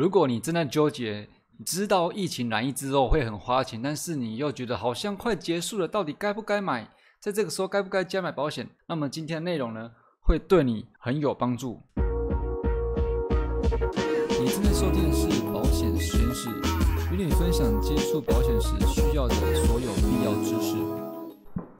如果你正在纠结，知道疫情染疫之后会很花钱，但是你又觉得好像快结束了，到底该不该买？在这个时候该不该加买保险？那么今天的内容呢，会对你很有帮助。你正在收听的是保险实验室，与你分享接触保险时需要的所有必要知识。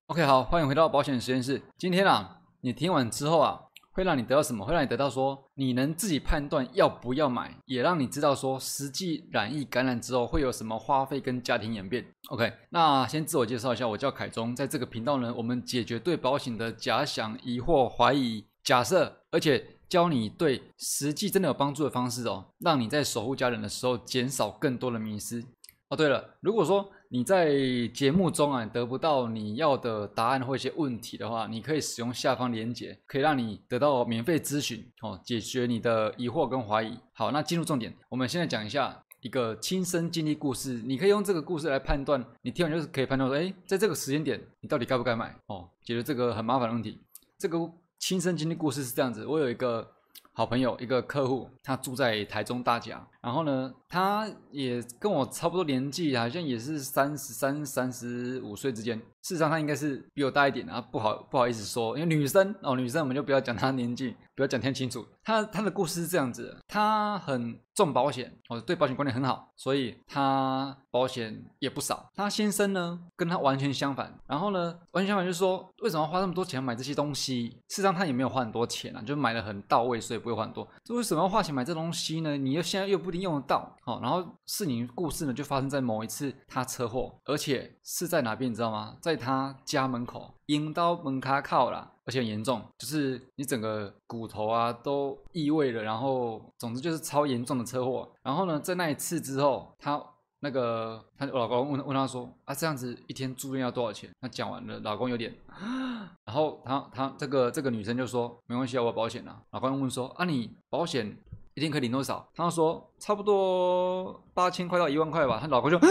OK，好，欢迎回到保险实验室。今天啊，你听完之后啊。会让你得到什么？会让你得到说你能自己判断要不要买，也让你知道说实际染疫感染之后会有什么花费跟家庭演变。OK，那先自我介绍一下，我叫凯中，在这个频道呢，我们解决对保险的假想、疑惑、怀疑、假设，而且教你对实际真的有帮助的方式哦，让你在守护家人的时候减少更多的迷失。哦，对了，如果说你在节目中啊得不到你要的答案或一些问题的话，你可以使用下方链接，可以让你得到免费咨询哦，解决你的疑惑跟怀疑。好，那进入重点，我们现在讲一下一个亲身经历故事，你可以用这个故事来判断，你听完就是可以判断说，哎，在这个时间点你到底该不该买哦，解决这个很麻烦的问题。这个亲身经历故事是这样子，我有一个好朋友，一个客户，他住在台中大甲。然后呢，她也跟我差不多年纪，好像也是三十三、三十五岁之间。事实上，她应该是比我大一点啊，不好不好意思说，因为女生哦，女生我们就不要讲她年纪，不要讲太清楚。她她的故事是这样子，她很重保险哦，对保险观念很好，所以她保险也不少。她先生呢，跟她完全相反。然后呢，完全相反就是说，为什么要花那么多钱买这些东西？事实上，她也没有花很多钱啊，就买的很到位，所以不会花很多。这为什么要花钱买这东西呢？你又现在又不。不一定用得到，好，然后事情故事呢就发生在某一次他车祸，而且是在哪边你知道吗？在他家门口，阴刀门卡靠了，而且很严重，就是你整个骨头啊都异位了，然后总之就是超严重的车祸。然后呢，在那一次之后，他那个他老公问问他说啊，这样子一天住院要多少钱？他讲完了，老公有点，然后他他这个这个女生就说没关系啊，我保险啊。老公问说啊，你保险？一天可以领多少？他说差不多八千块到一万块吧。他老婆就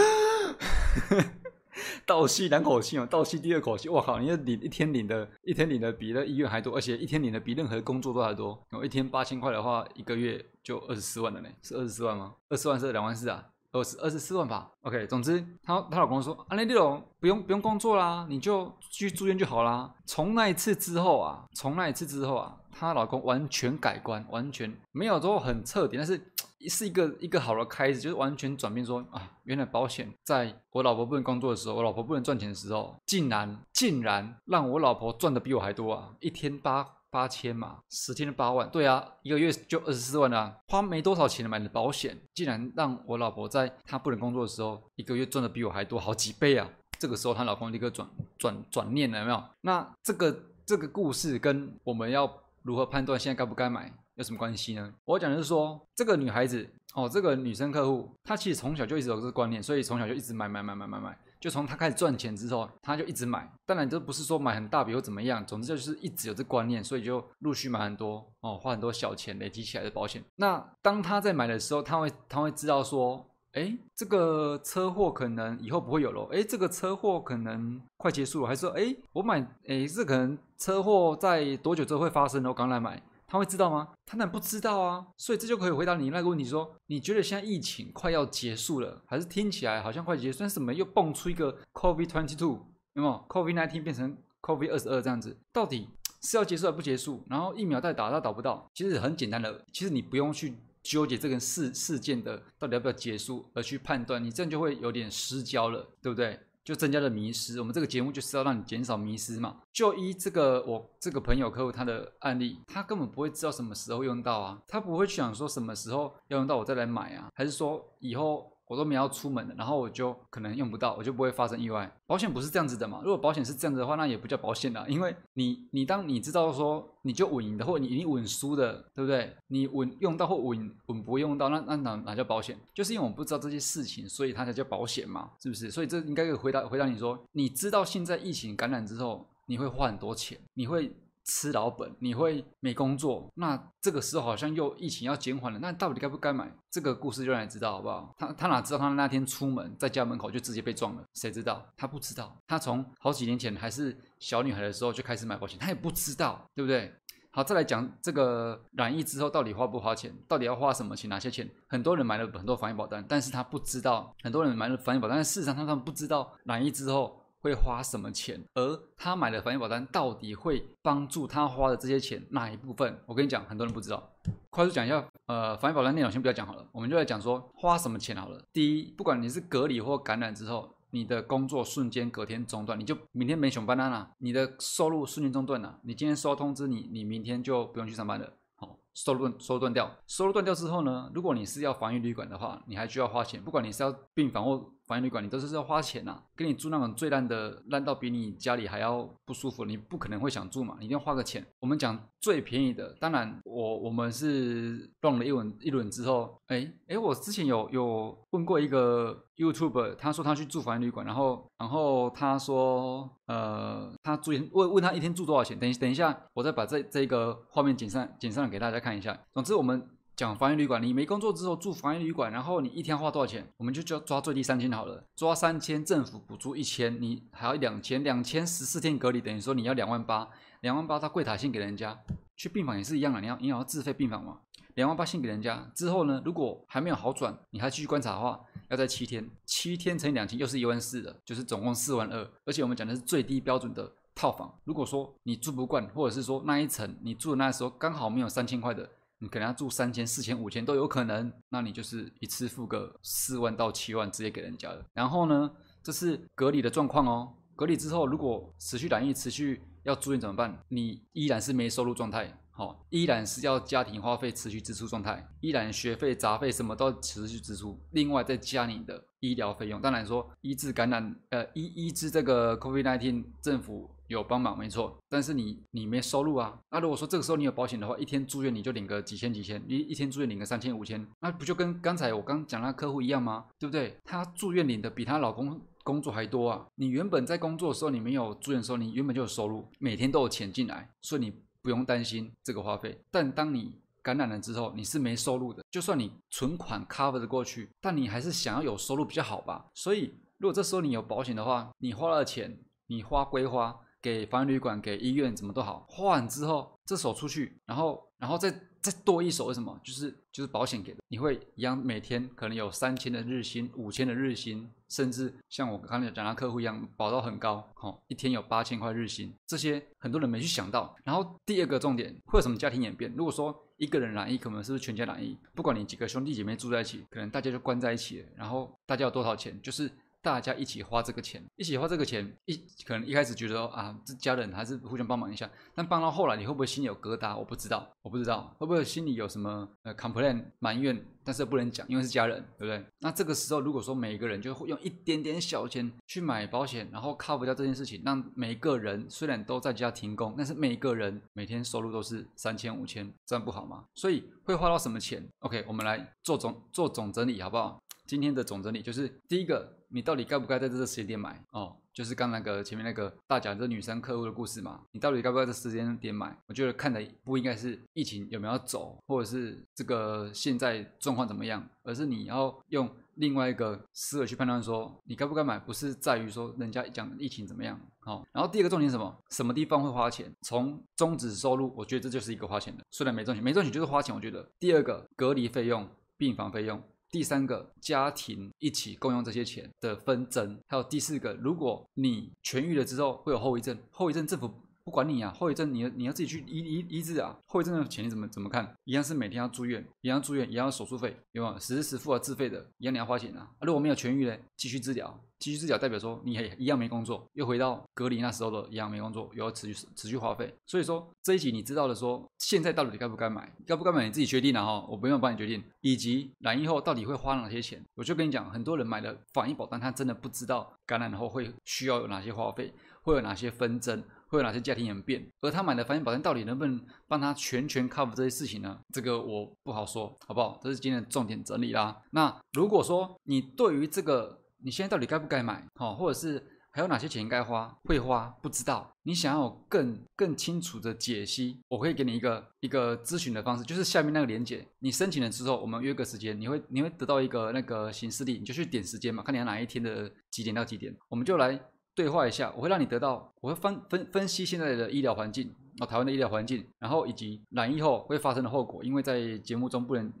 倒吸两口气哦，倒吸第二口气。我靠，你要领一天领的，一天领的比那医院还多，而且一天领的比任何工作都还多。然后一天八千块的话，一个月就二十四万了呢。是二十四万吗？二十四万是两万四啊？二十二十四万吧。OK，总之，她她老公说啊，那这种不用不用工作啦，你就去住院就好啦。从那一次之后啊，从那一次之后啊。她老公完全改观，完全没有说很彻底，但是是一个一个好的开始，就是完全转变说啊，原来保险在我老婆不能工作的时候，我老婆不能赚钱的时候，竟然竟然让我老婆赚的比我还多啊！一天八八千嘛，十天八万，对啊，一个月就二十四万啊，花没多少钱买的保险，竟然让我老婆在她不能工作的时候，一个月赚的比我还多好几倍啊！这个时候她老公立刻转转转念了，有没有？那这个这个故事跟我们要。如何判断现在该不该买有什么关系呢？我讲的是说，这个女孩子哦，这个女生客户，她其实从小就一直有这个观念，所以从小就一直买买买买买买，就从她开始赚钱之后，她就一直买。当然，这不是说买很大笔或怎么样，总之就是一直有这观念，所以就陆续买很多哦，花很多小钱累积起来的保险。那当她在买的时候，她会她会知道说。哎，这个车祸可能以后不会有了。哎，这个车祸可能快结束了，还是说，哎，我买，哎，这可能车祸在多久之后会发生呢？我刚来买，他会知道吗？他然不知道啊。所以这就可以回答你那个问题：说你觉得现在疫情快要结束了，还是听起来好像快结束？但是怎么又蹦出一个 COVID twenty two？有没有 COVID nineteen 变成 COVID 二十二这样子？到底是要结束还不结束？然后疫苗再打，他打不到。其实很简单的，其实你不用去。纠结这个事事件的到底要不要结束，而去判断，你这样就会有点失焦了，对不对？就增加了迷失。我们这个节目就是要让你减少迷失嘛。就依这个我这个朋友客户他的案例，他根本不会知道什么时候用到啊，他不会想说什么时候要用到我再来买啊，还是说以后。我都没要出门的，然后我就可能用不到，我就不会发生意外。保险不是这样子的嘛？如果保险是这样子的话，那也不叫保险了，因为你你当你知道说你就稳赢的，或你你稳输的，对不对？你稳用到或稳稳不用到，那那哪哪叫保险？就是因为我不知道这些事情，所以它才叫保险嘛，是不是？所以这应该可以回答回答你说，你知道现在疫情感染之后，你会花很多钱，你会。吃老本，你会没工作？那这个时候好像又疫情要减缓了，那到底该不该买？这个故事就让你知道好不好？他他哪知道他那天出门在家门口就直接被撞了？谁知道？他不知道。他从好几年前还是小女孩的时候就开始买保险，他也不知道，对不对？好，再来讲这个染疫之后到底花不花钱，到底要花什么钱，哪些钱？很多人买了很多防疫保单，但是他不知道，很多人买了防疫保单，但事实上他们不知道染疫之后会花什么钱，而他买的防疫保单到底会帮助他花的这些钱哪一部分？我跟你讲，很多人不知道。快速讲一下，呃，防疫保单内容先不要讲好了，我们就来讲说花什么钱好了。第一，不管你是隔离或感染之后。你的工作瞬间隔天中断，你就明天没熊班单了，你的收入瞬间中断了。你今天收到通知，你你明天就不用去上班了。好，收入收入断掉，收入断掉之后呢，如果你是要防疫旅馆的话，你还需要花钱，不管你是要病房或。防疫旅馆，你都是要花钱呐，跟你住那种最烂的，烂到比你家里还要不舒服，你不可能会想住嘛，你一定要花个钱。我们讲最便宜的，当然我我们是逛了一轮一轮之后，哎哎，我之前有有问过一个 YouTube，他说他去住防疫旅馆，然后然后他说，呃，他住问问他一天住多少钱？等等一下，我再把这这个画面剪上剪上来给大家看一下。总之我们。讲防疫旅馆，你没工作之后住防疫旅馆，然后你一天花多少钱？我们就就抓最低三千好了，抓三千，政府补助一千，你还要两千，两千十四天隔离，等于说你要两万八，两万八他柜台先给人家，去病房也是一样的，你要你要自费病房嘛，两万八先给人家，之后呢，如果还没有好转，你还继续观察的话，要在七天，七天乘以两千又是一万四的，就是总共四万二，而且我们讲的是最低标准的套房，如果说你住不惯，或者是说那一层你住的那时候刚好没有三千块的。你可能要住三千、四千、五千都有可能，那你就是一次付个四万到七万直接给人家了。然后呢，这是隔离的状况哦。隔离之后，如果持续染疫、持续要住院怎么办？你依然是没收入状态，哦，依然是要家庭花费持续支出状态，依然学费、杂费什么都持续支出。另外再加你的医疗费用，当然说医治感染，呃，医医治这个 COVID-19，政府。有帮忙没错，但是你你没收入啊。那如果说这个时候你有保险的话，一天住院你就领个几千几千，你一天住院领个三千五千，那不就跟刚才我刚讲那客户一样吗？对不对？她住院领的比她老公工作还多啊。你原本在工作的时候你没有住院的时候，你原本就有收入，每天都有钱进来，所以你不用担心这个花费。但当你感染了之后，你是没收入的。就算你存款 cover 的过去，但你还是想要有收入比较好吧。所以如果这时候你有保险的话，你花了钱，你花归花。给房旅馆、给医院怎么都好，花完之后这手出去，然后，然后再再多一手，为什么？就是就是保险给的，你会一样每天可能有三千的日薪、五千的日薪，甚至像我刚才讲的客户一样保到很高，哦，一天有八千块日薪，这些很多人没去想到。然后第二个重点，会有什么家庭演变？如果说一个人染疫，可能是不是全家染疫？不管你几个兄弟姐妹住在一起，可能大家就关在一起了，然后大家有多少钱？就是。大家一起花这个钱，一起花这个钱，一可能一开始觉得啊，这家人还是互相帮忙一下，但帮到后来，你会不会心里有疙瘩？我不知道，我不知道会不会心里有什么呃 complain 埋怨，但是不能讲，因为是家人，对不对？那这个时候，如果说每一个人就会用一点点小钱去买保险，然后 cover 掉这件事情，让每一个人虽然都在家停工，但是每一个人每天收入都是三千五千，这样不好吗？所以会花到什么钱？OK，我们来做总做总整理，好不好？今天的总整理就是第一个。你到底该不该在这个时间点买？哦，就是刚那个前面那个大讲这女生客户的故事嘛。你到底该不该在时间点买？我觉得看的不应该是疫情有没有走，或者是这个现在状况怎么样，而是你要用另外一个思维去判断说你该不该买，不是在于说人家讲疫情怎么样。好，然后第二个重点是什么？什么地方会花钱？从终止收入，我觉得这就是一个花钱的，虽然没赚钱，没赚钱就是花钱。我觉得第二个隔离费用、病房费用。第三个家庭一起共用这些钱的纷争，还有第四个，如果你痊愈了之后会有后遗症，后遗症政府不管你啊，后遗症你你要自己去医医医治啊，后遗症的钱你怎么怎么看？一样是每天要住院，一样住院，一样手术费，有吗？实时付啊，自费的，一样你要花钱啊。如果没有痊愈呢，继续治疗。继续治疗代表说你也一样没工作，又回到隔离那时候的一样没工作，又要持续持续花费。所以说这一集你知道了，说现在到底该不该买，该不该买你自己决定了哈，我不用帮你决定。以及染疫后到底会花哪些钱，我就跟你讲，很多人买的防疫保单，他真的不知道感染后会需要有哪些花费，会有哪些纷争，会有哪些家庭演变，而他买的防疫保单到底能不能帮他全权 cover 这些事情呢？这个我不好说，好不好？这是今天的重点整理啦。那如果说你对于这个，你现在到底该不该买？好，或者是还有哪些钱该花？会花不知道。你想要更更清楚的解析，我可以给你一个一个咨询的方式，就是下面那个链接。你申请了之后，我们约个时间，你会你会得到一个那个行事历，你就去点时间嘛，看你要哪一天的几点到几点，我们就来对话一下。我会让你得到，我会分分分析现在的医疗环境。哦，台湾的医疗环境，然后以及染疫后会发生的后果，因为在节目中不能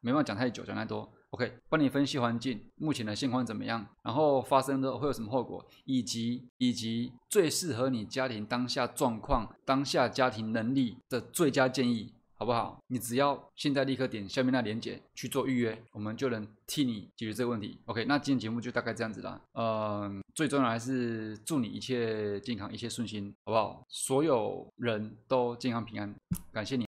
没办法讲太久，讲太多。OK，帮你分析环境目前的现况怎么样，然后发生的会有什么后果，以及以及最适合你家庭当下状况、当下家庭能力的最佳建议。好不好？你只要现在立刻点下面那连接去做预约，我们就能替你解决这个问题。OK，那今天节目就大概这样子啦。嗯，最重要还是祝你一切健康，一切顺心，好不好？所有人都健康平安，感谢你。